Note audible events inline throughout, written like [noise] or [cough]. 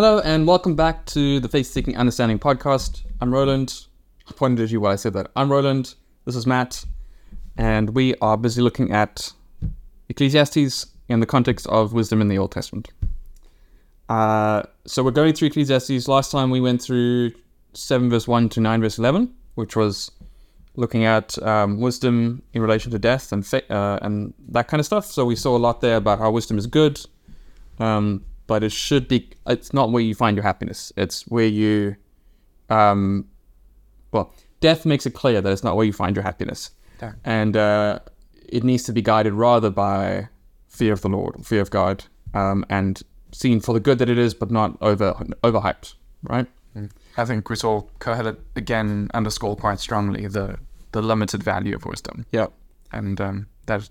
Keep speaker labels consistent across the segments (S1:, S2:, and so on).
S1: Hello, and welcome back to the Faith Seeking Understanding podcast. I'm Roland. I pointed at you while I said that. I'm Roland. This is Matt. And we are busy looking at Ecclesiastes in the context of wisdom in the Old Testament. Uh, so we're going through Ecclesiastes. Last time we went through 7 verse 1 to 9 verse 11, which was looking at um, wisdom in relation to death and fa- uh, and that kind of stuff. So we saw a lot there about how wisdom is good, um, but it should be. It's not where you find your happiness. It's where you, um, well, death makes it clear that it's not where you find your happiness, and uh, it needs to be guided rather by fear of the Lord, fear of God, um, and seen for the good that it is, but not over overhyped, right?
S2: I think we saw Kohelet again underscore quite strongly the the limited value of wisdom,
S1: Yeah.
S2: and um, that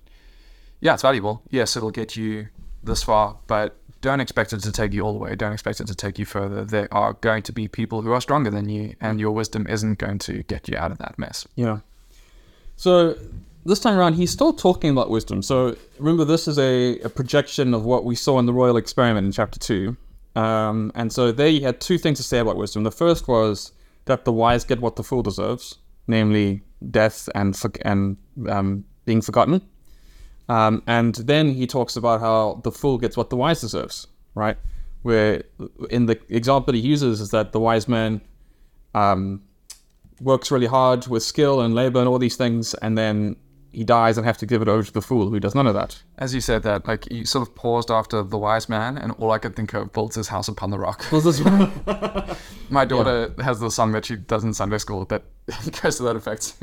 S2: yeah, it's valuable. Yes, it'll get you this far, but don't expect it to take you all the way. Don't expect it to take you further. There are going to be people who are stronger than you, and your wisdom isn't going to get you out of that mess.
S1: Yeah. So this time around, he's still talking about wisdom. So remember, this is a, a projection of what we saw in the royal experiment in chapter two. Um, and so there he had two things to say about wisdom. The first was that the wise get what the fool deserves, namely death and and um, being forgotten. Um, and then he talks about how the fool gets what the wise deserves, right? Where in the example he uses is that the wise man um, works really hard with skill and labor and all these things, and then he dies and have to give it over to the fool who does none of that.
S2: As you said that, like you sort of paused after the wise man, and all I could think of builds his house upon the rock. [laughs] My daughter has the song that she does in Sunday school that [laughs] goes to that effect.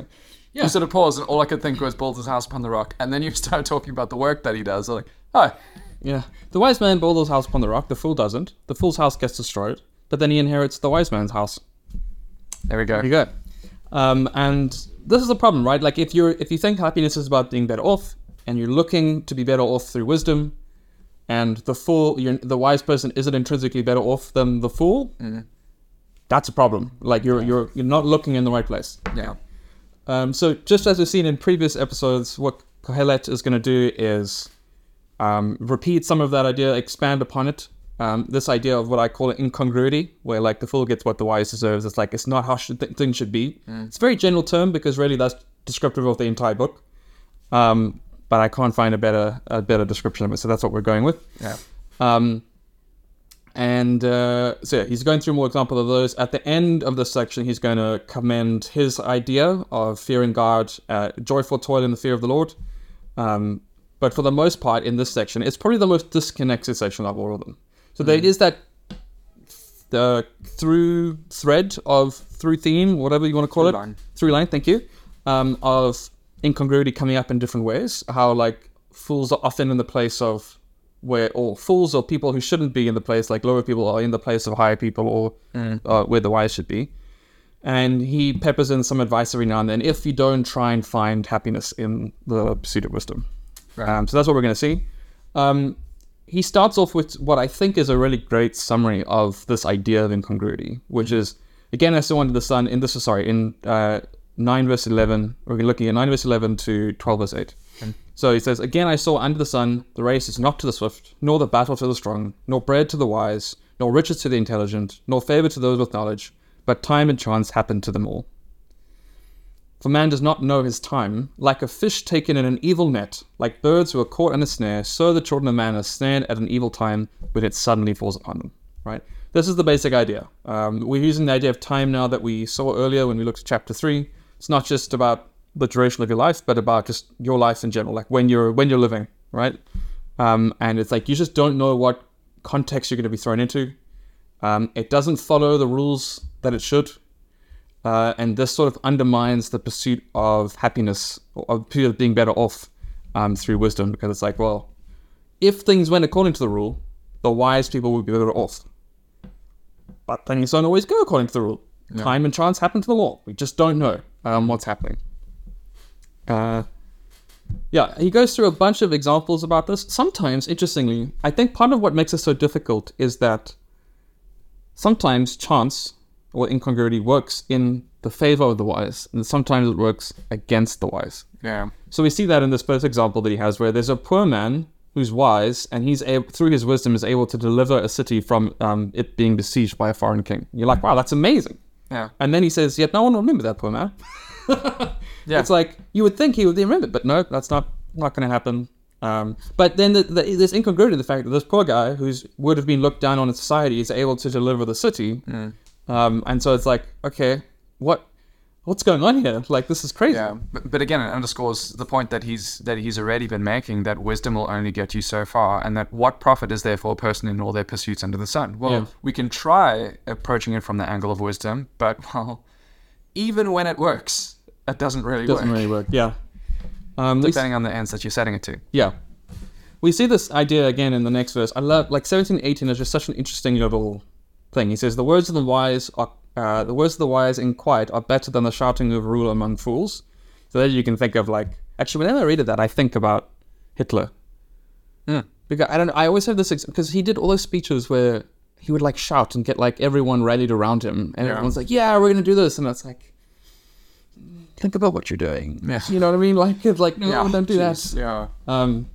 S1: Yeah.
S2: You sort of pause, and all I could think was his house upon the rock, and then you [laughs] start talking about the work that he does. I'm Like, oh,
S1: Yeah. The wise man builds his house upon the rock, the fool doesn't. The fool's house gets destroyed, but then he inherits the wise man's house.
S2: there we go.
S1: There you go. Um, and this is a problem, right? Like if you're if you think happiness is about being better off, and you're looking to be better off through wisdom, and the fool, you're, the wise person isn't intrinsically better off than the fool, that's a problem. Like you're you're you're not looking in the right place.
S2: Yeah.
S1: Um, so just as we've seen in previous episodes, what Kohelet is going to do is um, repeat some of that idea, expand upon it. Um, this idea of what I call incongruity, where like the fool gets what the wise deserves. It's like it's not how should, th- things should be. It's a very general term because really that's descriptive of the entire book. Um, but I can't find a better a better description of it, so that's what we're going with.
S2: Yeah.
S1: And uh, so yeah, he's going through more examples of those. At the end of this section, he's going to commend his idea of fearing God, uh, joyful toil in the fear of the Lord. Um, but for the most part, in this section, it's probably the most disconnected section of all of them. So there is that the through thread of through theme, whatever you want to call
S2: Through
S1: it,
S2: line.
S1: through line. Thank you. Um, of incongruity coming up in different ways. How like fools are often in the place of where, or fools or people who shouldn't be in the place, like lower people are in the place of higher people, or uh, where the wise should be. And he peppers in some advice every now and then. If you don't try and find happiness in the pursuit of wisdom,
S2: Right.
S1: um, so that's what we're going to see. Um, he starts off with what I think is a really great summary of this idea of incongruity, which is again, I saw under the sun in this. Sorry, in uh, nine verse eleven. We're looking at nine verse eleven to twelve verse eight. So he says, Again, I saw under the sun, the race is not to the swift, nor the battle to the strong, nor bread to the wise, nor riches to the intelligent, nor favor to those with knowledge, but time and chance happen to them all. For man does not know his time, like a fish taken in an evil net, like birds who are caught in a snare, so the children of man are snared at an evil time when it suddenly falls upon them. Right? This is the basic idea. Um, we're using the idea of time now that we saw earlier when we looked at chapter three. It's not just about the duration of your life, but about just your life in general, like when you're when you're living, right? Um, and it's like you just don't know what context you're going to be thrown into. Um, it doesn't follow the rules that it should. Uh, and this sort of undermines the pursuit of happiness or of being better off um, through wisdom because it's like, well, if things went according to the rule, the wise people would be better off. But things don't always go according to the rule. Time and chance happen to the law. We just don't know um, what's happening. Uh, yeah, he goes through a bunch of examples about this. Sometimes, interestingly, I think part of what makes it so difficult is that sometimes chance or incongruity works in the favor of the wise, and sometimes it works against the wise.
S2: Yeah.
S1: So we see that in this first example that he has, where there's a poor man who's wise, and he's able, through his wisdom is able to deliver a city from um, it being besieged by a foreign king. You're like, wow, that's amazing.
S2: Yeah.
S1: And then he says, yet no one will remember that poor man. [laughs] [laughs]
S2: Yeah.
S1: It's like you would think he would remember, but no, that's not not going to happen. Um, but then the, the, there's incongruity in the fact that this poor guy, who would have been looked down on in society, is able to deliver the city. Um, and so it's like, okay, what what's going on here? Like this is crazy.
S2: Yeah, but, but again, it underscores the point that he's that he's already been making that wisdom will only get you so far, and that what profit is there for a person in all their pursuits under the sun? Well,
S1: Yeah.
S2: we can try approaching it from the angle of wisdom, but [laughs] well, even when it works, it doesn't really
S1: doesn't
S2: work,
S1: really work. Yeah. Um, we s-
S2: depending on the ends that you're setting it to.
S1: Yeah. We see this idea again in the next verse. I love like 17 18 is just such an interesting little thing. He says the words of the wise are uh, the words of the wise in quiet are better than the shouting of a ruler among fools. So that you can think of like actually whenever I read it that I think about Hitler.
S2: Hmm.
S1: Because I don't I always have this because he did all those speeches where he would like shout and get like everyone rallied around him and
S2: Yeah.
S1: everyone's like, "Yeah, we're going to do this." And it's like think about what you're doing.
S2: Yeah.
S1: You know what I mean? Like it's like no, don't do that.
S2: Yeah.
S1: Um,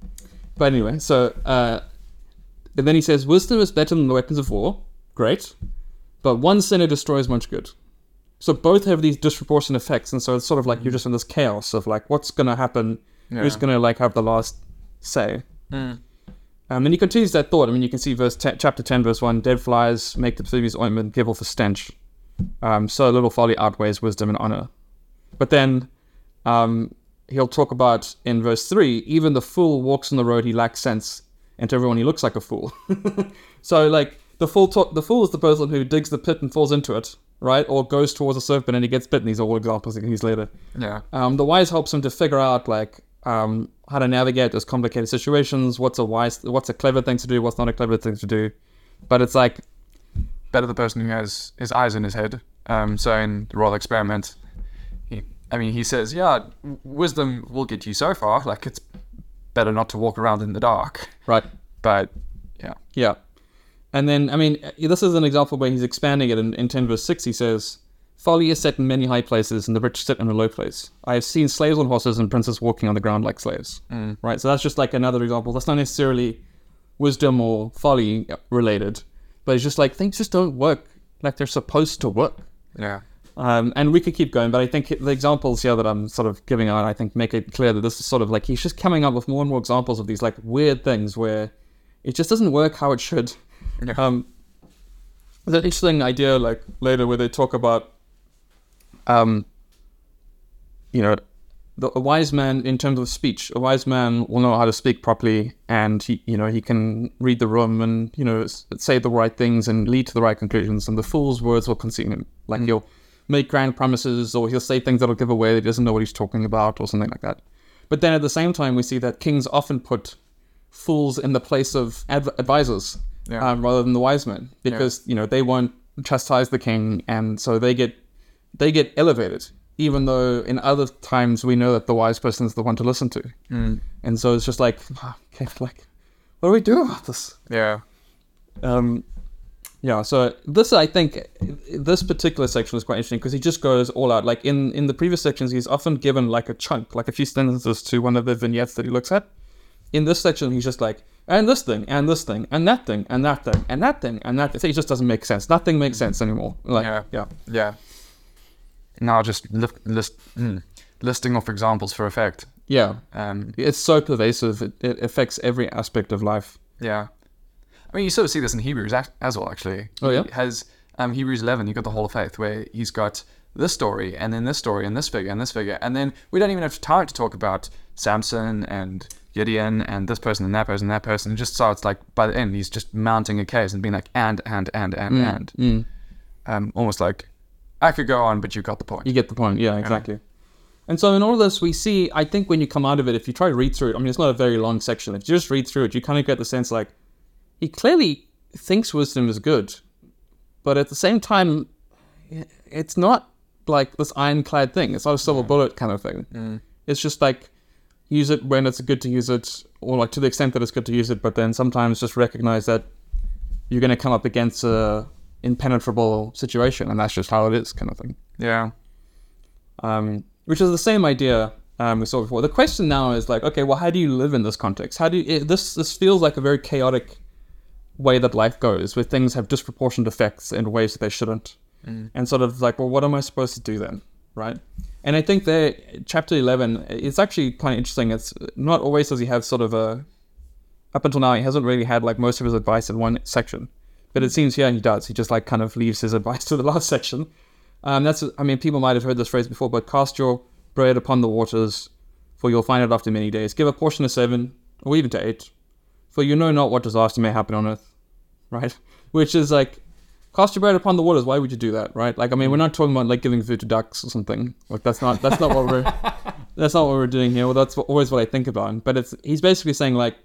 S1: but anyway, so uh, and then he says, "Wisdom is better than the weapons of war." Great, but one sinner destroys much good. So both have these disproportionate effects, and so it's sort of like you're just in this chaos of like, what's gonna happen? Who's gonna like have the last say?
S2: Mm.
S1: Um, and he continues that thought. I mean, you can see verse te- chapter ten, verse one: "Dead flies make the baby's ointment give off a stench." Um, so little folly outweighs wisdom and honor. But then um, he'll talk about in verse 3 even the fool walks on the road he lacks sense and to everyone he looks like a fool [laughs] so like the fool talk, the fool is the person who digs the pit and falls into it right or goes towards a serpent and he gets bitten these are all examples he can use later
S2: Yeah.
S1: um, the wise helps him to figure out like um, how to navigate those complicated situations what's a wise what's a clever thing to do what's not a clever thing to do but it's like
S2: better the person who has his eyes in his head. Um, so in the royal experiment, he, I mean, he says, yeah, wisdom will get you so far. Like it's better not to walk around in the dark.
S1: right
S2: But yeah,
S1: Yeah. And then, I mean, this is an example where he's expanding it in, in 10 verse 6. He says, Folly is set in many high places, and the rich sit in a low place. I have seen slaves on horses and princes walking on the ground like slaves.
S2: Mm.
S1: Right? So that's just like another example. That's not necessarily wisdom or folly related, but it's just like things just don't work like they're supposed to work.
S2: yeah,
S1: Um, and we could keep going, but I think the examples here that I'm sort of giving out, I think make it clear that this is sort of like he's just coming up with more and more examples of these like weird things where it just doesn't work how it should.
S2: Yeah.
S1: Um, there's an interesting idea like later where they talk about, um, you know, the, a wise man in terms of speech. A wise man will know how to speak properly, and he, you know, he can read the room and you know say the right things and lead to the right conclusions. And the fool's words will consume him. Like he'll make grand promises, or he'll say things that'll give away that he doesn't know what he's talking about, or something like that. But then at the same time, we see that kings often put fools in the place of adv- advisors
S2: Yeah.
S1: um, rather than the wise men because you know they won't chastise the king and so they get they get elevated even though in other times we know that the wise person is the one to listen to
S2: Mm.
S1: and so it's just like ah, okay like what do we do about this
S2: yeah,
S1: um yeah so this i think this particular section is quite interesting because he just goes all out like in in the previous sections he's often given like a chunk like a few sentences to one of the vignettes that he looks at in this section he's just like and this thing and this thing and that thing and that thing and that thing and that thing. it just doesn't make sense nothing makes sense anymore like
S2: Yeah.
S1: yeah
S2: yeah. Now just lift, list mm, listing off examples for effect.
S1: yeah
S2: Um,
S1: it's so pervasive it, it affects every aspect of life
S2: yeah, I mean, you sort of see this in Hebrews as well. Actually,
S1: Oh, yeah?
S2: He has um, Hebrews eleven. You got the Hall of Faith, where he's got this story, and then this story, and this figure, and this figure, and then we don't even have time to talk about Samson and Gideon and this person and that person and that person. It just starts like by the end, he's just mounting a case and being like and and and and and,
S1: Mm.
S2: um, almost like I could go on, but you got the point.
S1: You get the point. Yeah, exactly. And so in all of this, we see, I think when you come out of it, if you try to read through it, I mean, it's not a very long section. If you just read through it, you kind of get the sense like he clearly thinks wisdom is good, but at the same time, it's not like this ironclad thing. It's not a silver bullet kind of thing. Mm. It's just like use it when it's good to use it, or like to the extent that it's good to use it, but then sometimes just recognize that you're going to come up against a impenetrable situation, and that's just how it is, kind of thing
S2: Yeah,
S1: um, which is the same idea um, we saw before. The question now is like, okay, well, how do you live in this context? How do you, it, this this feels like a very chaotic way that life goes, where things have disproportionate effects in ways that they shouldn't, and sort of like, well, what am I supposed to do then, right? And I think that chapter eleven, it's actually kind of interesting. It's not always does he have sort of a up until now he hasn't really had like most of his advice in one section, but it seems here he does. He just like kind of leaves his advice [laughs] to the last section. Um, that's I mean people might have heard this phrase before, but cast your bread upon the waters, for you'll find it after many days. Give a portion to seven, or even to eight, for you know not what disaster may happen on earth, right? [laughs] Which is like cast your bread upon the waters. Why would you do that, right? Like I mean we're not talking about like giving food to ducks or something. Like that's not that's not what we're [laughs] that's not what we're doing here. Well, that's what, always what I think about. But it's he's basically saying like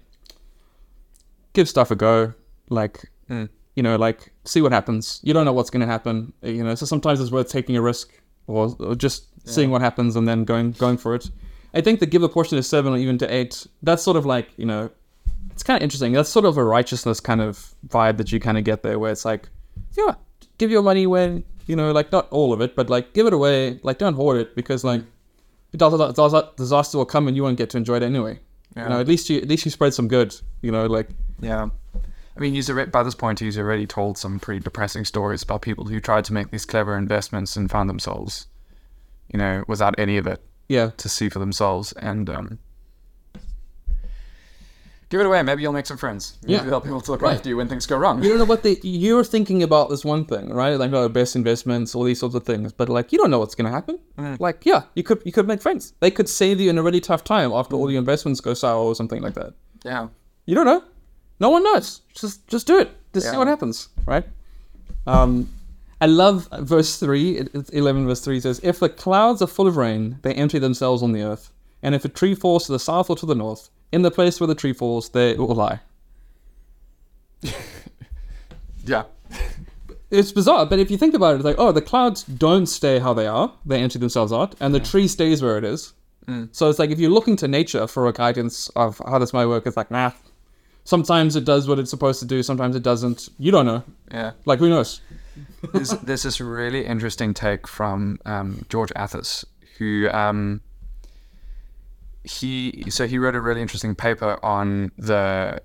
S1: give stuff a go, like
S2: Mm.
S1: You know, like see what happens. You don't know what's going to happen, you know. So sometimes it's worth taking a risk or, or just seeing what happens and then going going for it. I think the give a portion to seven or even to eight. That's sort of like you know, it's kind of interesting. That's sort of a righteousness kind of vibe that you kind of get there, where it's like, yeah, give your money when you know, like not all of it, but like give it away. Like don't hoard it because like disaster disaster will come and you won't get to enjoy it anyway. You know, at least you at least you spread some good. You know, like
S2: Yeah. I mean, he's already, by this point, he's already told some pretty depressing stories about people who tried to make these clever investments and found themselves, you know, without any of it
S1: yeah,
S2: to see for themselves. And um, give it away. Maybe you'll make some friends. Maybe
S1: Yeah.
S2: you'll help people to look
S1: Right.
S2: after you when things go wrong.
S1: you don't know what they you're thinking about this one thing, right? Like oh, best investments, all these sorts of things, but like you don't know what's gonna happen. Like yeah, you could you could make friends. They could save you in a really tough time after all your investments go sour or something like that.
S2: Yeah.
S1: You don't know. No one knows. Just just do it. Just see what happens, right? Um, I love verse three. It's eleven verse three says, "If the clouds are full of rain, they empty themselves on the earth, and if a tree falls to the south or to the north, in the place where the tree falls, there it will lie." [laughs]
S2: Yeah. [laughs]
S1: It's bizarre, but if you think about it, it's like, oh, the clouds don't stay how they are; they empty themselves out, and the tree stays where it is. So it's like if you're looking to nature for a guidance of how this might work, it's like, nah. Sometimes it does what it's supposed to do. Sometimes it doesn't. You don't know.
S2: Yeah.
S1: Like who knows?
S2: there's, [laughs] there's this really interesting take from um, George Athas, who um, he so he wrote a really interesting paper on the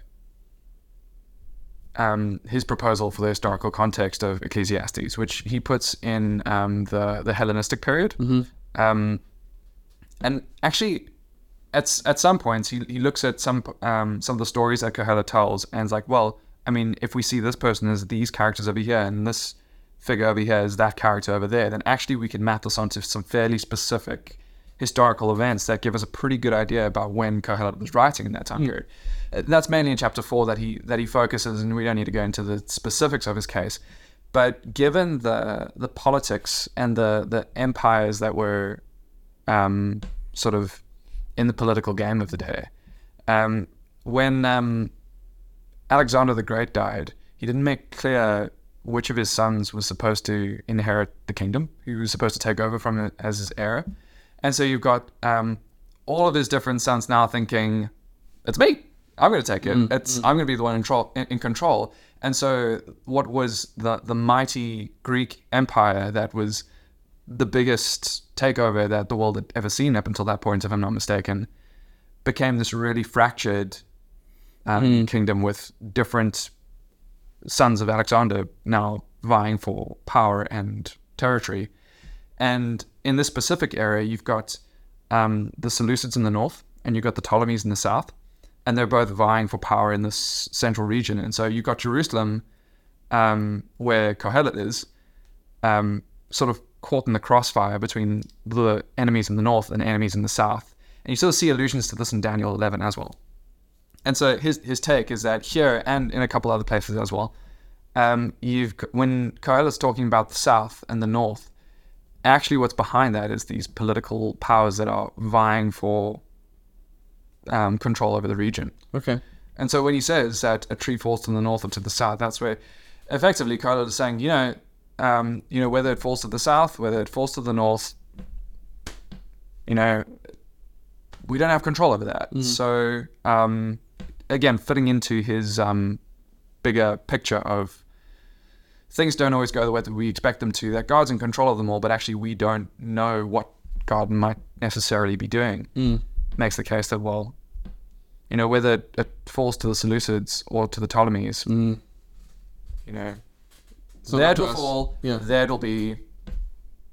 S2: um, his proposal for the historical context of Ecclesiastes, which he puts in um, the the Hellenistic period. Um, and actually, at at some points, he, he looks at some um, some of the stories that Kohelet tells, and is like, well, I mean, if we see this person as these characters over here, and this figure over here is that character over there, then actually we can map this onto some fairly specific historical events that give us a pretty good idea about when Kohelet was writing in that time period. Uh, That's mainly in chapter four that he that he focuses, and we don't need to go into the specifics of his case. But given the the politics and the the empires that were um, sort of in the political game of the day. Um, when um, Alexander the Great died, he didn't make clear which of his sons was supposed to inherit the kingdom, who was supposed to take over from it as his heir. And so you've got um, all of his different sons now thinking, "It's me. I'm going to take it. It's I'm going to be the one in, tro- in, in control." And so, what was the the mighty Greek empire that was the biggest takeover that the world had ever seen up until that point, if I'm not mistaken, became this really fractured um, kingdom with different sons of Alexander now vying for power and territory. And in this specific area, you've got um, the Seleucids in the north, and you've got the Ptolemies in the south, and they're both vying for power in this central region. And so you've got Jerusalem, um, where Kohelet is, um, sort of caught in the crossfire between the enemies in the north and enemies in the south. And you still see allusions to this in Daniel 11 as well. And so his his take is that here and in a couple other places as well, um, you've when Kohelet's talking about the south and the north, actually what's behind that is these political powers that are vying for um, control over the region.
S1: Okay.
S2: And so when he says that a tree falls to the north or to the south, that's where effectively Kohelet is saying, you know, um, you know, whether it falls to the south, whether it falls to the north, you know, we don't have control over that. So um, again, fitting into his um, bigger picture of things don't always go the way that we expect them to. That God's in control of them all, but actually we don't know what God might necessarily be doing,
S1: Mm.
S2: makes the case that well, you know, whether it falls to the Seleucids or to the Ptolemies,
S1: Mm.
S2: you know,
S1: So
S2: that will fall.
S1: Yeah.
S2: That'll be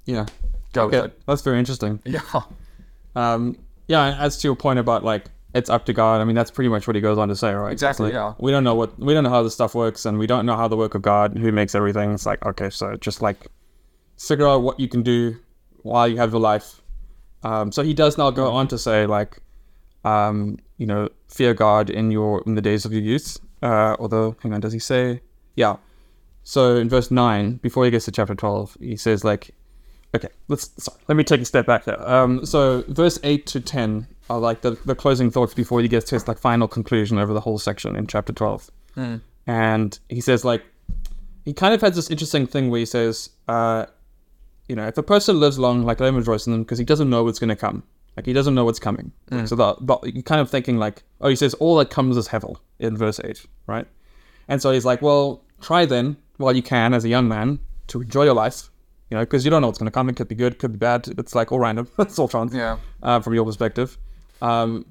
S1: Yeah.
S2: go with it.
S1: That's very interesting. [laughs]
S2: Yeah.
S1: Um, yeah, as to your point about like it's up to God. I mean, that's pretty much what he goes on to say, right?
S2: Exactly,
S1: like,
S2: yeah.
S1: We don't know what we don't know how this stuff works, and we don't know how the work of God, who makes everything. It's like okay, so just like figure out what you can do while you have your life. Um, so he does now go on to say like, um, you know, fear God in your in the days of your youth. Uh, although, hang on, does he say? Yeah. So in verse nine, before he gets to chapter twelve, he says like, okay, let's sorry, let me take a step back there. Um, so verse eight to ten are like the, the closing thoughts before he gets to his like final conclusion over the whole section in chapter twelve.
S2: Mm.
S1: And he says like, he kind of has this interesting thing where he says, uh, you know, if a person lives long, like let him rejoice in them because he doesn't know what's going to come. Like he doesn't know what's coming. So that, but you're kind of thinking like, oh, he says all that comes is hevel in verse eight, right? And so he's like, well, try then while you can as a young man to enjoy your life, you know, because you don't know what's going to come. It could be good, could be bad. It's like all random. [laughs] it's all chance
S2: Yeah.
S1: uh, from your perspective. Um,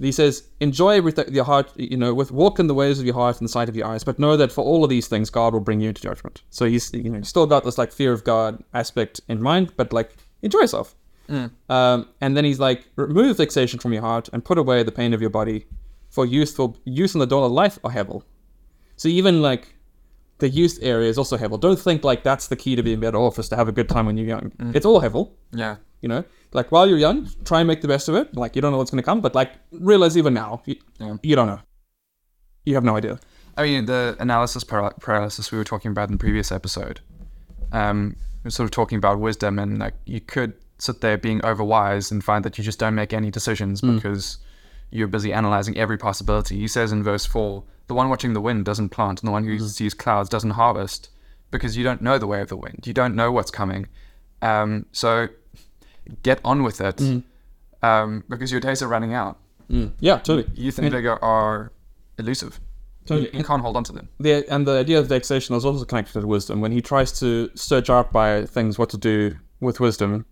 S1: he says, enjoy with your heart, you know, with walk in the ways of your heart and the sight of your eyes, but know that for all of these things, God will bring you into judgment. So he's, you know, still got this like fear of God aspect in mind, but like enjoy yourself. Um, and then he's like, remove vexation from your heart and put away the pain of your body, for youthful youth and the dawn of life are hevel. So even like the youth area is also hevel. Don't think like that's the key to being better off is to have a good time when you're young. It's all hevel.
S2: Yeah.
S1: You know, like while you're young, try and make the best of it. Like you don't know what's going to come, but like realize even now, you,
S2: Yeah.
S1: you don't know. You have no idea.
S2: I mean, the analysis paralysis we were talking about in the previous episode, um, we were sort of talking about wisdom, and like you could sit there being overwise and find that you just don't make any decisions because you're busy analyzing every possibility. He says in verse four, the one watching the wind doesn't plant, and the one who sees clouds doesn't harvest because you don't know the way of the wind. You don't know what's coming. Um, so get on with it um, because your days are running out.
S1: Yeah, totally.
S2: Youth and vigor are elusive.
S1: Totally.
S2: You, you can't hold on to them.
S1: The, and the idea of vexation is also connected to wisdom. When he tries to search out by things what to do with wisdom,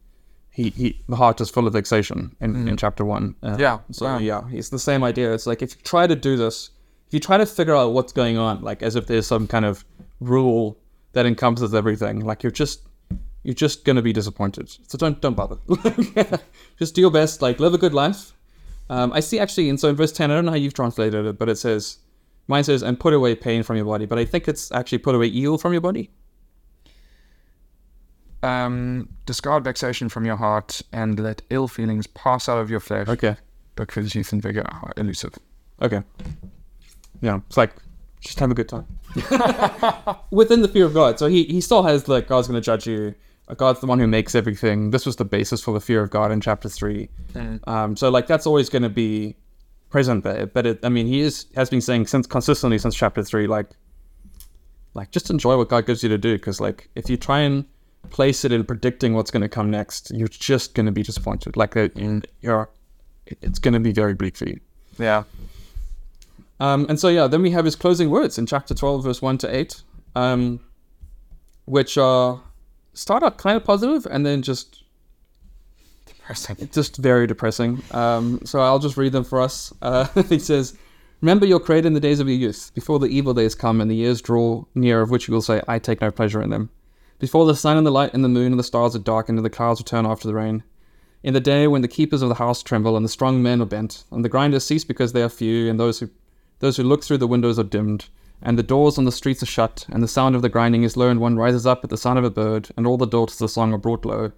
S1: he, he the heart is full of vexation in, in chapter one. Uh,
S2: Yeah,
S1: So
S2: wow.
S1: yeah, it's the same idea. It's like if you try to do this, if you try to figure out what's going on, like as if there's some kind of rule that encompasses everything, like you're just you're just gonna be disappointed. So don't don't bother. [laughs] just do your best. Like live a good life. Um, I see actually, and so in verse ten, I don't know how you've translated it, but it says, mine says, and put away pain from your body, but I think it's actually put away evil from your body.
S2: Um, discard vexation from your heart and let ill feelings pass out of your flesh
S1: Okay.
S2: because youth and vigor are elusive.
S1: Okay. Yeah, it's like just have a good time [laughs] within the fear of God. So he he still has like God's going to judge you. God's the one who makes everything. This was the basis for the fear of God in chapter three. Um, so like that's always going to be present there. But it, I mean, he is has been saying since consistently since chapter three, like like just enjoy what God gives you to do. Because like if you try and place it in predicting what's going to come next, you're just going to be disappointed. Like uh, you're, it's going to be very bleak for you.
S2: Yeah.
S1: Um, and so, yeah, then we have his closing words in chapter 12, verse 1 to 8, um, which are start out kind of positive and then just
S2: Depressing. [laughs]
S1: just very depressing. Um, so I'll just read them for us. Uh, [laughs] he says, Remember your creator in the days of your youth, before the evil days come and the years draw near, of which you will say, I take no pleasure in them. Before the sun and the light and the moon and the stars are darkened and the clouds return after the rain. In the day when the keepers of the house tremble and the strong men are bent, and the grinders cease because they are few, and those who those who look through the windows are dimmed, and the doors on the streets are shut, and the sound of the grinding is low, and one rises up at the sound of a bird, and all the daughters of the song are brought low.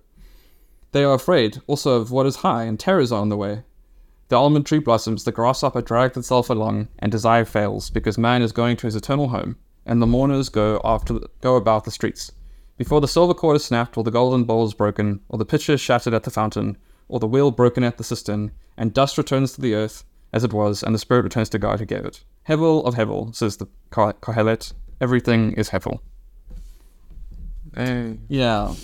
S1: They are afraid also of what is high, and terrors are on the way. The almond tree blossoms, the grasshopper drags itself along, and desire fails, because man is going to his eternal home, and the mourners go after go about the streets. Before the silver cord is snapped, or the golden bowl is broken, or the pitcher is shattered at the fountain, or the wheel broken at the cistern, and dust returns to the earth as it was, and the spirit returns to God who gave it. Hevel of Hevel, says the Koh- Kohelet. Everything is Hevel.
S2: Hey.
S1: Yeah.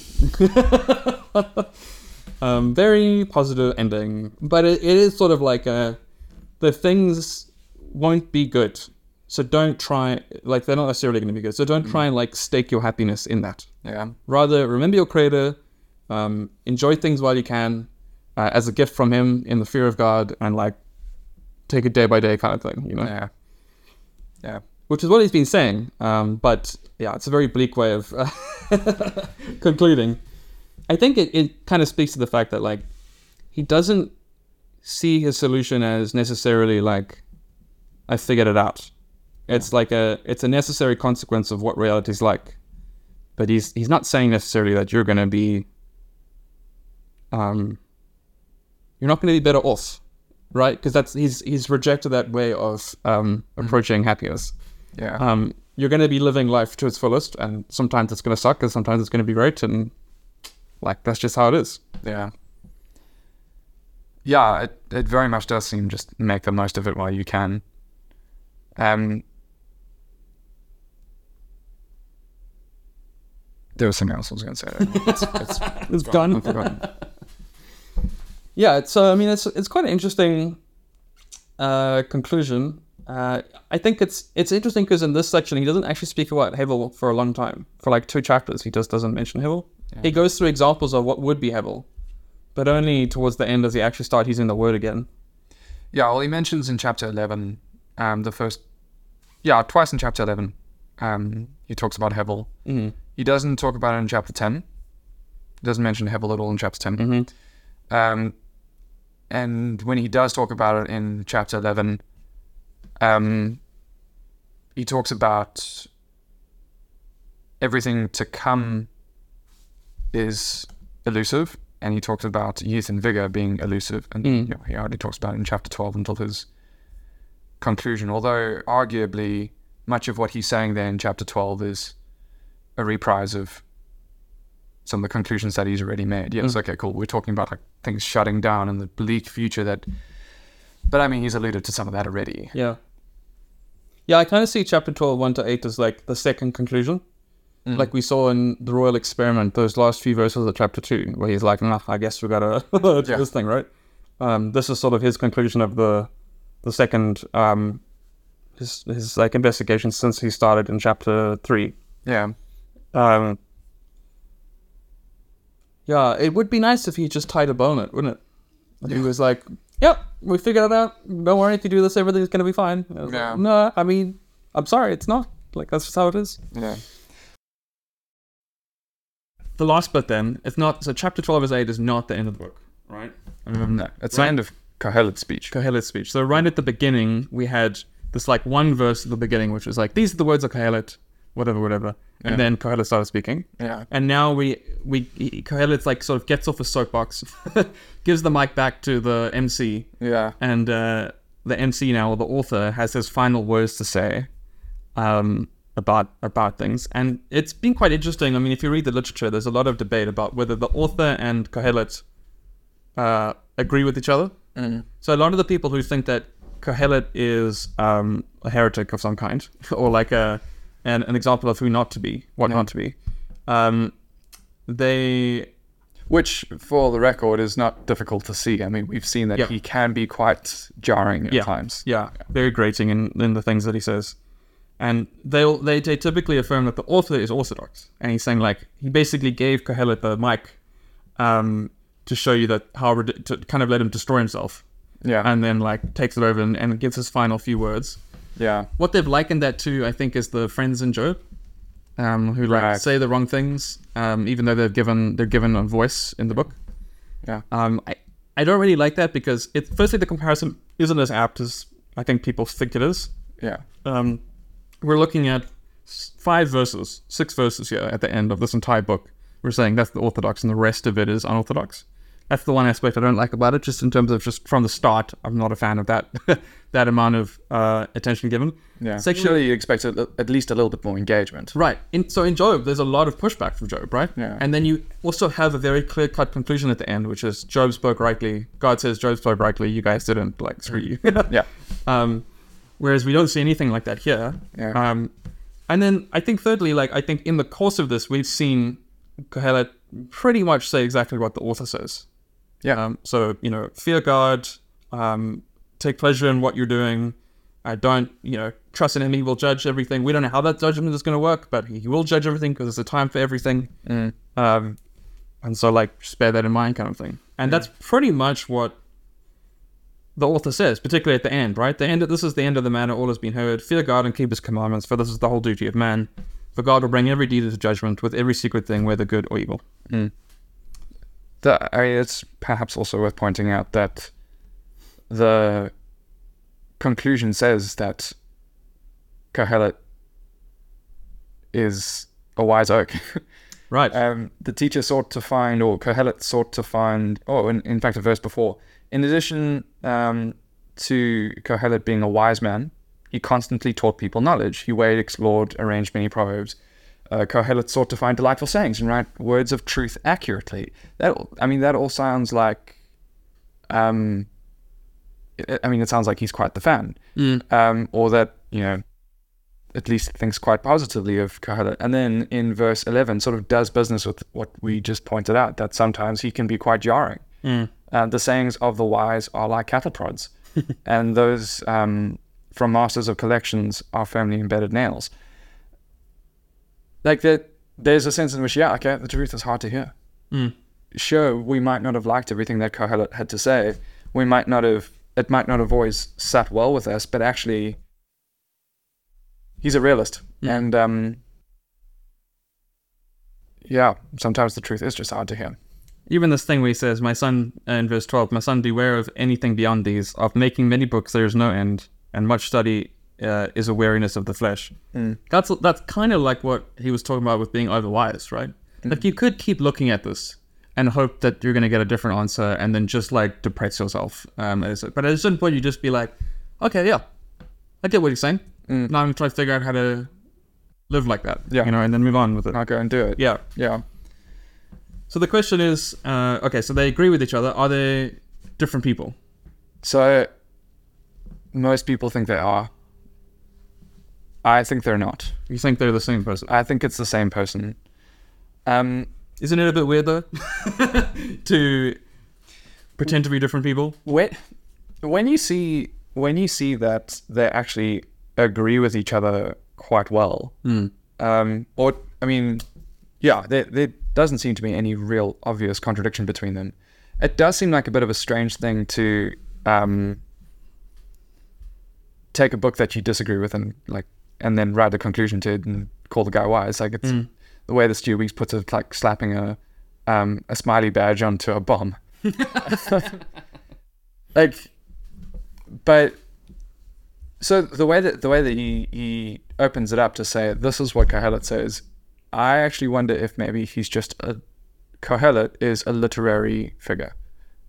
S1: [laughs] um, very positive ending, but it, it is sort of like a, the things won't be good, so don't try like they're not necessarily going to be good. So don't try and like stake your happiness in that.
S2: Yeah.
S1: Rather, remember your creator, Um, enjoy things while you can, uh, as a gift from Him in the fear of God, and like take it day by day kind of thing. You know,
S2: Yeah. Yeah.
S1: which is what he's been saying. Um, but yeah, it's a very bleak way of uh, [laughs] concluding. I think it, it kind of speaks to the fact that like he doesn't see his solution as necessarily like I figured it out. It's like a it's a necessary consequence of what reality is like. But he's he's not saying necessarily that you're gonna be um you're not gonna be better off. Right? Because that's he's he's rejected that way of um approaching happiness
S2: Yeah.
S1: um, you're going to be living life to its fullest, and sometimes it's going to suck, and sometimes it's going to be great, and like that's just how it is.
S2: Yeah. Yeah, it, it very much does seem just make the most of it while you can. Um, there was something else I was going to say. there. [laughs] It's, it's,
S1: It's done.
S2: I've. [laughs]
S1: Yeah, it's uh, I mean it's it's quite an interesting uh, conclusion. Uh, I think it's it's interesting because in this section he doesn't actually speak about Hevel for a long time. For like two chapters, he just doesn't mention Hevel. He goes through examples of what would be Hevel, but only towards the end does he actually start using the word again.
S2: Yeah, well, he mentions in chapter 11, um, the first, yeah, twice in chapter 11, um, he talks about Hevel.
S1: Mm-hmm.
S2: He doesn't talk about it in chapter 10. He Doesn't mention Hevel at all in chapter 10.
S1: Mm-hmm.
S2: Um, and when he does talk about it in chapter 11, um, he talks about everything to come is elusive, and he talks about youth and vigor being elusive. And
S1: Mm.
S2: you know, he already talks about it in chapter 12 until his conclusion, although arguably much of what he's saying there in chapter 12 is a reprise of some of the conclusions that he's already made. Yes, okay, cool. We're talking about like things shutting down and the bleak future that. But I mean, he's alluded to some of that already.
S1: Yeah. Yeah, I kind of see chapter 12, 1 to 8 as like the second conclusion. Like we saw in the Royal Experiment, those last few verses of chapter 2, where he's like, nah, I guess we gotta [laughs] do
S2: Yeah.
S1: this thing, right? Um, this is sort of his conclusion of the the second, um, his, his like investigation since he started in chapter 3.
S2: Yeah,
S1: Um, yeah, it would be nice if he just tied a bow on wouldn't it? If He was like, "Yep, we figured it out. Don't worry, if you do this, everything's gonna be fine." I was like, no, I mean, I'm sorry, it's not. Like that's just how it is.
S2: yeah,
S1: The last bit, then, it's not. So chapter twelve is eight is not the end of the book, right? Um,
S2: no, it's the end of Kohelet's speech.
S1: Kohelet's speech. So right at the beginning, we had this like one verse at the beginning, which was like, "These are the words of Kohelet," whatever, whatever, and then Kohelet started speaking.
S2: Yeah,
S1: And now we we he- Kohelet like sort of gets off his soapbox, [laughs] gives the mic back to the MC,
S2: yeah,
S1: and uh, the MC now or the author has his final words to say um, about about things. And it's been quite interesting. I mean, if you read the literature, there's a lot of debate about whether the author and Kohelet uh, agree with each other.
S2: Mm.
S1: So a lot of the people who think that Kohelet is um, a heretic of some kind, [laughs] or like a an, an example of who not to be, what
S2: Yeah.
S1: not to be, um, they
S2: Which, for the record, is not difficult to see. I mean, we've seen that
S1: Yeah.
S2: he can be quite jarring at
S1: Yeah.
S2: times.
S1: yeah, very grating in, in the things that he says. And they'll, they they typically affirm that the author is orthodox, and he's saying like he basically gave Kohelet the mic um, to show you that how to kind of let him destroy himself,
S2: Yeah,
S1: and then like takes it over and, and gives his final few words.
S2: Yeah,
S1: What they've likened that to, I think, is the friends in Job, um, who like
S2: Right.
S1: say the wrong things, um, even though they've given they're given a voice in the book.
S2: yeah,
S1: Um, I I don't really like that because it firstly the comparison isn't as apt as I think people think it is.
S2: yeah,
S1: Um, we're looking at five verses, six verses here at the end of this entire book. We're saying that's the orthodox, and the rest of it is unorthodox. That's the one aspect I don't like about it. Just in terms of just from the start, I'm not a fan of that [laughs] that amount of uh, attention given.
S2: yeah. Surely you expect a, at least a little bit more engagement.
S1: Right. In, so in Job, there's a lot of pushback from Job, right?
S2: Yeah.
S1: And then you also have a very clear cut conclusion at the end, which is Job spoke rightly. God says Job spoke rightly. You guys didn't. Like, screw you. [laughs]
S2: Yeah, [laughs]
S1: um, whereas we don't see anything like that here.
S2: Yeah.
S1: Um, and then I think thirdly, like I think in the course of this, we've seen Kohelet pretty much say exactly what the author says.
S2: Yeah,
S1: Um, so you know, fear God, um, take pleasure in what you're doing. I don't, you know, trust in Him. He will judge everything. We don't know how that judgment is going to work, but He will judge everything because there's a time for everything.
S2: Mm.
S1: Um, And so, like, just bear that in mind, kind of thing. And that's pretty much what the author says, particularly at the end, right? The end. This is the end of the matter. All has been heard. Fear God and keep His commandments, for this is the whole duty of man. For God will bring every deed into judgment with every secret thing, whether good or evil.
S2: The, I mean, it's perhaps also worth pointing out that the conclusion says that Kohelet is a wise oak. [laughs]
S1: Right.
S2: um, the teacher sought to find, or Kohelet sought to find, oh, in, in fact, a verse before. In addition um, to Kohelet being a wise man, he constantly taught people knowledge. He weighed, explored, arranged many proverbs. Uh, Kohelet sought to find delightful sayings and write words of truth accurately. That, I mean, that all sounds like, um, I- mean, it sounds like he's quite the fan, um, or that you know, at least thinks quite positively of Kohelet. And then in verse 11, sort of does business with what we just pointed out, that sometimes he can be quite jarring. Uh, the sayings of the wise are like cattle prods, [laughs] and those um, from masters of collections are firmly embedded nails. Like that, there's a sense in which, yeah, okay, the truth is hard to hear. Sure, we might not have liked everything that Kohelet had to say. We might not have, it might not have always sat well with us, but actually, he's a realist. And, um, yeah, sometimes the truth is just hard to hear.
S1: Even this thing where he says, My son, uh, in verse 12, My son, beware of anything beyond these. Of making many books, there is no end, and much study uh, is a weariness of the flesh. That's that's kind of like what he was talking about with being overwise, right? Like you could keep looking at this and hope that you're going to get a different answer and then just like depress yourself. Um, but at a certain point, you just be like, Okay, yeah, I get what you're saying. Now I'm going to try to figure out how to live like that.
S2: Yeah.
S1: You know, and then move on with it.
S2: I'll go and do it.
S1: Yeah.
S2: Yeah.
S1: So the question is, uh, okay, so they agree with each other. Are they different people?
S2: So most people think they are. I think they're not.
S1: You think they're the same person?
S2: I think it's the same person. Um,
S1: Isn't it a bit weird though [laughs] to pretend to be different people?
S2: when when you see when you see that they actually agree with each other quite well, um, or I mean, yeah, there there doesn't seem to be any real obvious contradiction between them. It does seem like a bit of a strange thing to um, take a book that you disagree with and like and then write a conclusion to it and call the guy wise. Like it's the way the Stu Weeks puts it, like slapping a um, a smiley badge onto a bomb. [laughs] [laughs] like but so the way that the way that he, he opens it up to say this is what Kohelet says, I actually wonder if maybe he's just a Kohelet is a literary figure.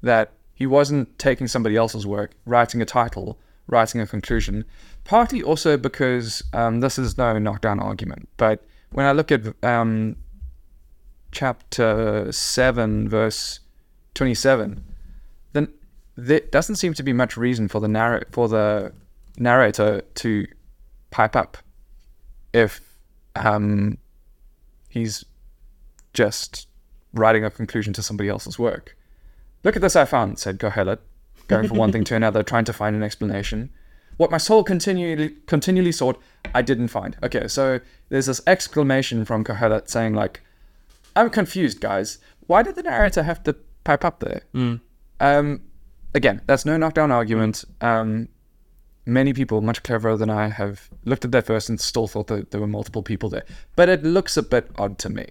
S2: That he wasn't taking somebody else's work, writing a title, writing a conclusion. Partly also because um, this is no knockdown argument, but when I look at um, chapter 7, verse 27, then there doesn't seem to be much reason for the narr- for the narrator to pipe up if um, he's just writing a conclusion to somebody else's work. Look at this I found, said Kohelet, going from one thing to another, trying to find an explanation. What my soul continually continually sought, I didn't find. Okay, so there's this exclamation from Kohelet saying like, I'm confused, guys. Why did the narrator have to pipe up there? Um, again, that's no knockdown argument. Um, many people, much cleverer than I, have looked at that verse and still thought that there were multiple people there. But it looks a bit odd to me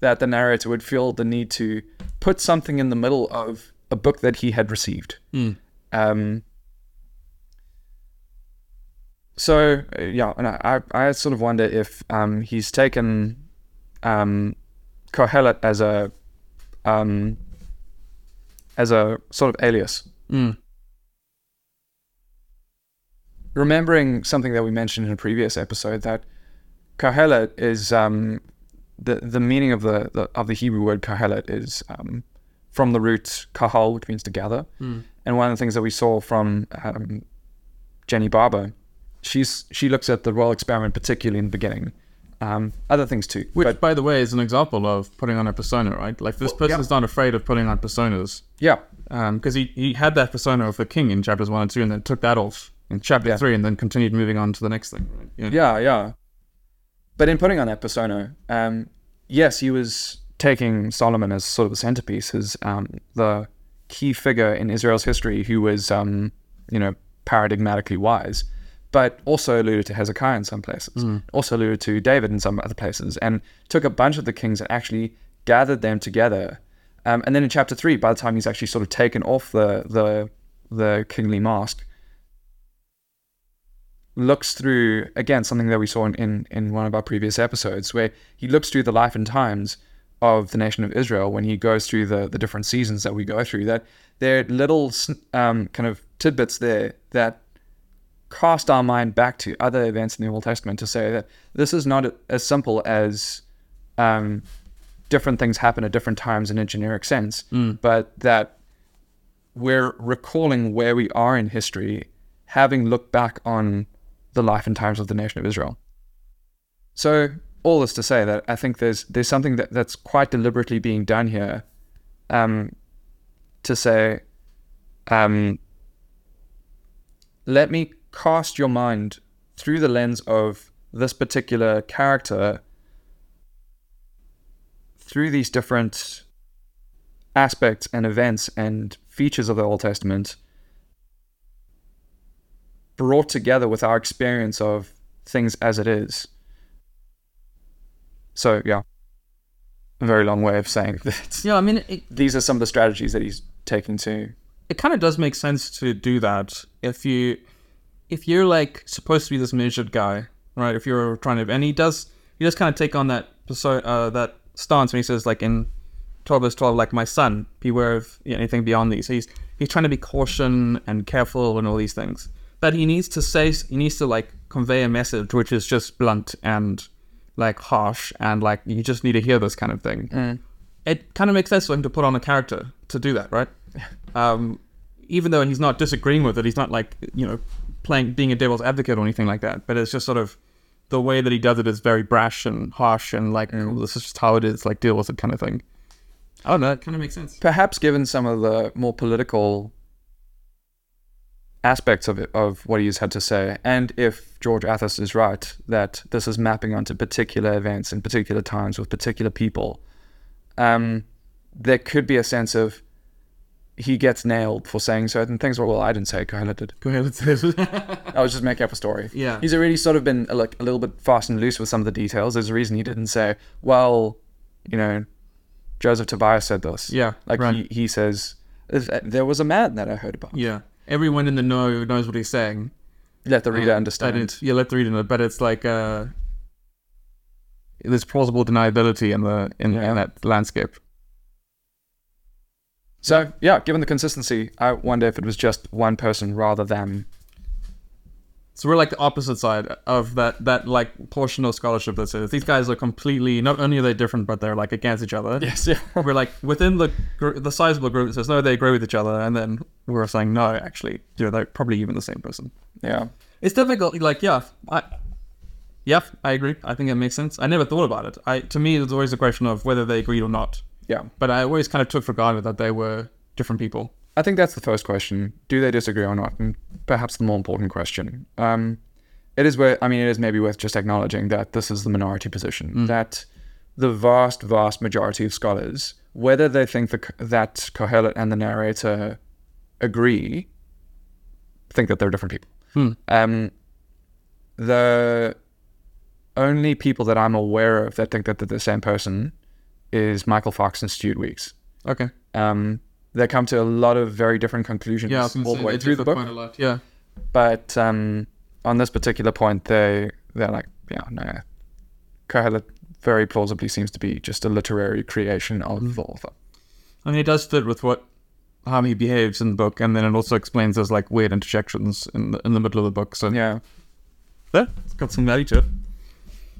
S2: that the narrator would feel the need to put something in the middle of a book that he had received. Um, so uh, yeah, and I, I sort of wonder if um, he's taken um, Kohelet as a um, as a sort of alias. Remembering something that we mentioned in a previous episode, that Kohelet is um, the the meaning of the, the of the Hebrew word Kohelet is um, from the root kahal, which means to gather. And one of the things that we saw from um, Jennie Barbour, she's she looks at the royal experiment particularly in the beginning. Um, other things too,
S1: Which,
S2: but
S1: by the way, is an example of putting on a persona, right? Like this person's not afraid of putting on personas.
S2: yeah,
S1: because he, he had that persona of the king in chapters one and two, and then took that off in chapter
S2: Yeah.
S1: three, and then continued moving on to the next thing. Right?
S2: Yeah, yeah. But in putting on that persona, um, yes, he was taking Solomon as sort of the centerpiece, is um, the key figure in Israel's history who was, um, you know, paradigmatically wise, but also alluded to Hezekiah in some places, also alluded to David in some other places, and took a bunch of the kings and actually gathered them together. Um, and then in chapter three, by the time he's actually sort of taken off the the the kingly mask, looks through again something that we saw in, in, in one of our previous episodes where he looks through the life and times of the nation of Israel when he goes through the, the different seasons that we go through that there are little um, kind of tidbits there that cast our mind back to other events in the Old Testament to say that this is not as simple as um, different things happen at different times in a generic sense, but that we're recalling where we are in history, having looked back on the life and times of the nation of Israel. So all this to say that I think there's there's something that, that's quite deliberately being done here, um, to say, um, let me cast your mind through the lens of this particular character through these different aspects and events and features of the Old Testament brought together with our experience of things as it is. So, yeah, a very long way of saying [laughs] that
S1: Yeah, I mean, it,
S2: these are some of the strategies that he's taking to.
S1: it kind of does make sense to do that if you if you're like supposed to be this measured guy right? If you're trying to and he does he does kind of take on that perso- uh, that stance when he says like in 12 verse 12 like my son beware of anything beyond these. So he's he's trying to be caution and careful and all these things. But he needs to say he needs to like convey a message which is just blunt and like harsh and like you just need to hear this kind of thing it kind of makes sense for him to put on a character to do that, right? [laughs] Um, even though he's not disagreeing with it, he's not like you know playing being a devil's advocate or anything like that. But it's just sort of the way that he does it is very brash and harsh and like "Oh, this is just how it is, like deal with it kind of thing. I don't know. It kind of makes sense.
S2: Perhaps given some of the more political aspects of it, of what he's had to say, and if George Athas is right that this is mapping onto particular events in particular times with particular people, um, there could be a sense of he gets nailed for saying certain things. Well, well I didn't say it, Kohelet did. [laughs] I was just making up a story.
S1: Yeah.
S2: He's already sort of been uh, like a little bit fast and loose with some of the details. There's a reason he didn't say, well, you know, Joseph Tobias said this.
S1: Yeah,
S2: Like
S1: right.
S2: he, he says, there was a man that I heard about.
S1: yeah. Everyone in the know knows what he's saying.
S2: Let the reader
S1: Um,
S2: understand.
S1: and yeah, let the reader know. But it's like uh, there's plausible deniability in the in,
S2: Yeah.
S1: in that landscape.
S2: So yeah, given the consistency, I wonder if it was just one person rather than
S1: So we're like the opposite side of that that like portion of scholarship that says these guys are completely not only are they different but they're like against each other.
S2: yes, yeah, [laughs]
S1: We're like within the the sizable group that says no they agree with each other and then we're saying no actually you know, they're probably even the same person.
S2: yeah,
S1: It's difficult. Like yeah, I yeah I agree. I think it makes sense. I never thought about it. I to me it's always a question of whether they agreed or not.
S2: yeah.
S1: But I always kind of took for granted that they were different people.
S2: I think that's the first question. Do they disagree or not? And perhaps the more important question. Um, it is where I mean, it is maybe worth just acknowledging that this is the minority position. That the vast, vast majority of scholars, whether they think the, that Kohelet and the narrator agree, think that they're different people.
S1: Hmm.
S2: Um, the only people that I'm aware of that think that they're the same person is Michael Fox and Stuart Weeks.
S1: Okay.
S2: Um, they come to a lot of very different conclusions
S1: Yeah,
S2: all the way through the book.
S1: quite a lot. Yeah.
S2: But um, on this particular point, they they're like, yeah, no, Kohelet very plausibly seems to be just a literary creation of
S1: Mm.
S2: the author.
S1: I mean, it does fit with what how he behaves in the book, and then it also explains those like weird interjections in the, in the middle of the book. So
S2: Yeah,
S1: yeah, it's got some value to it.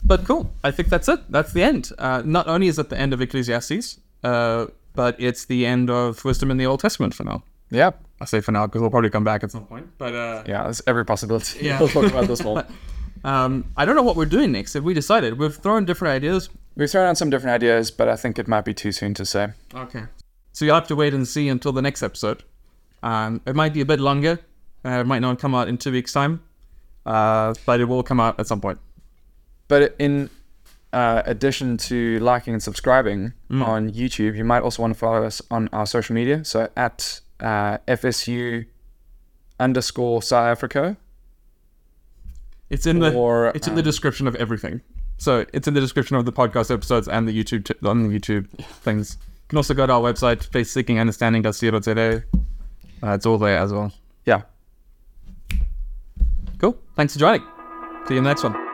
S1: But cool. I think that's it. That's the end. Uh, not only is it the end of Ecclesiastes, uh, but it's the end of wisdom in the Old Testament for now.
S2: yeah,
S1: I say for now because we'll probably come back at some point. But uh,
S2: yeah. There's every possibility.
S1: Yeah. [laughs]
S2: we'll talk about this more. [laughs]
S1: um, I don't know what we're doing next. Have we decided? We've thrown different ideas.
S2: We've thrown out some different ideas, but I think it might be too soon to say.
S1: Okay. So you'll have to wait and see until the next episode. Um, it might be a bit longer. Uh, it might not come out in two weeks' time, uh, but it will come out at some point.
S2: But in uh, addition to liking and subscribing
S1: Mm.
S2: on YouTube, you might also want to follow us on our social media. So at uh, FSU underscore South Africa.
S1: It's in the
S2: Or,
S1: it's in the
S2: um,
S1: description of everything. So it's in the description of the podcast episodes and the YouTube t- on the YouTube [laughs] things. You can also go to our website, faithseekingunderstanding.co.za. Uh, it's all there as well.
S2: Yeah.
S1: Cool. Thanks for joining. See you in the next one.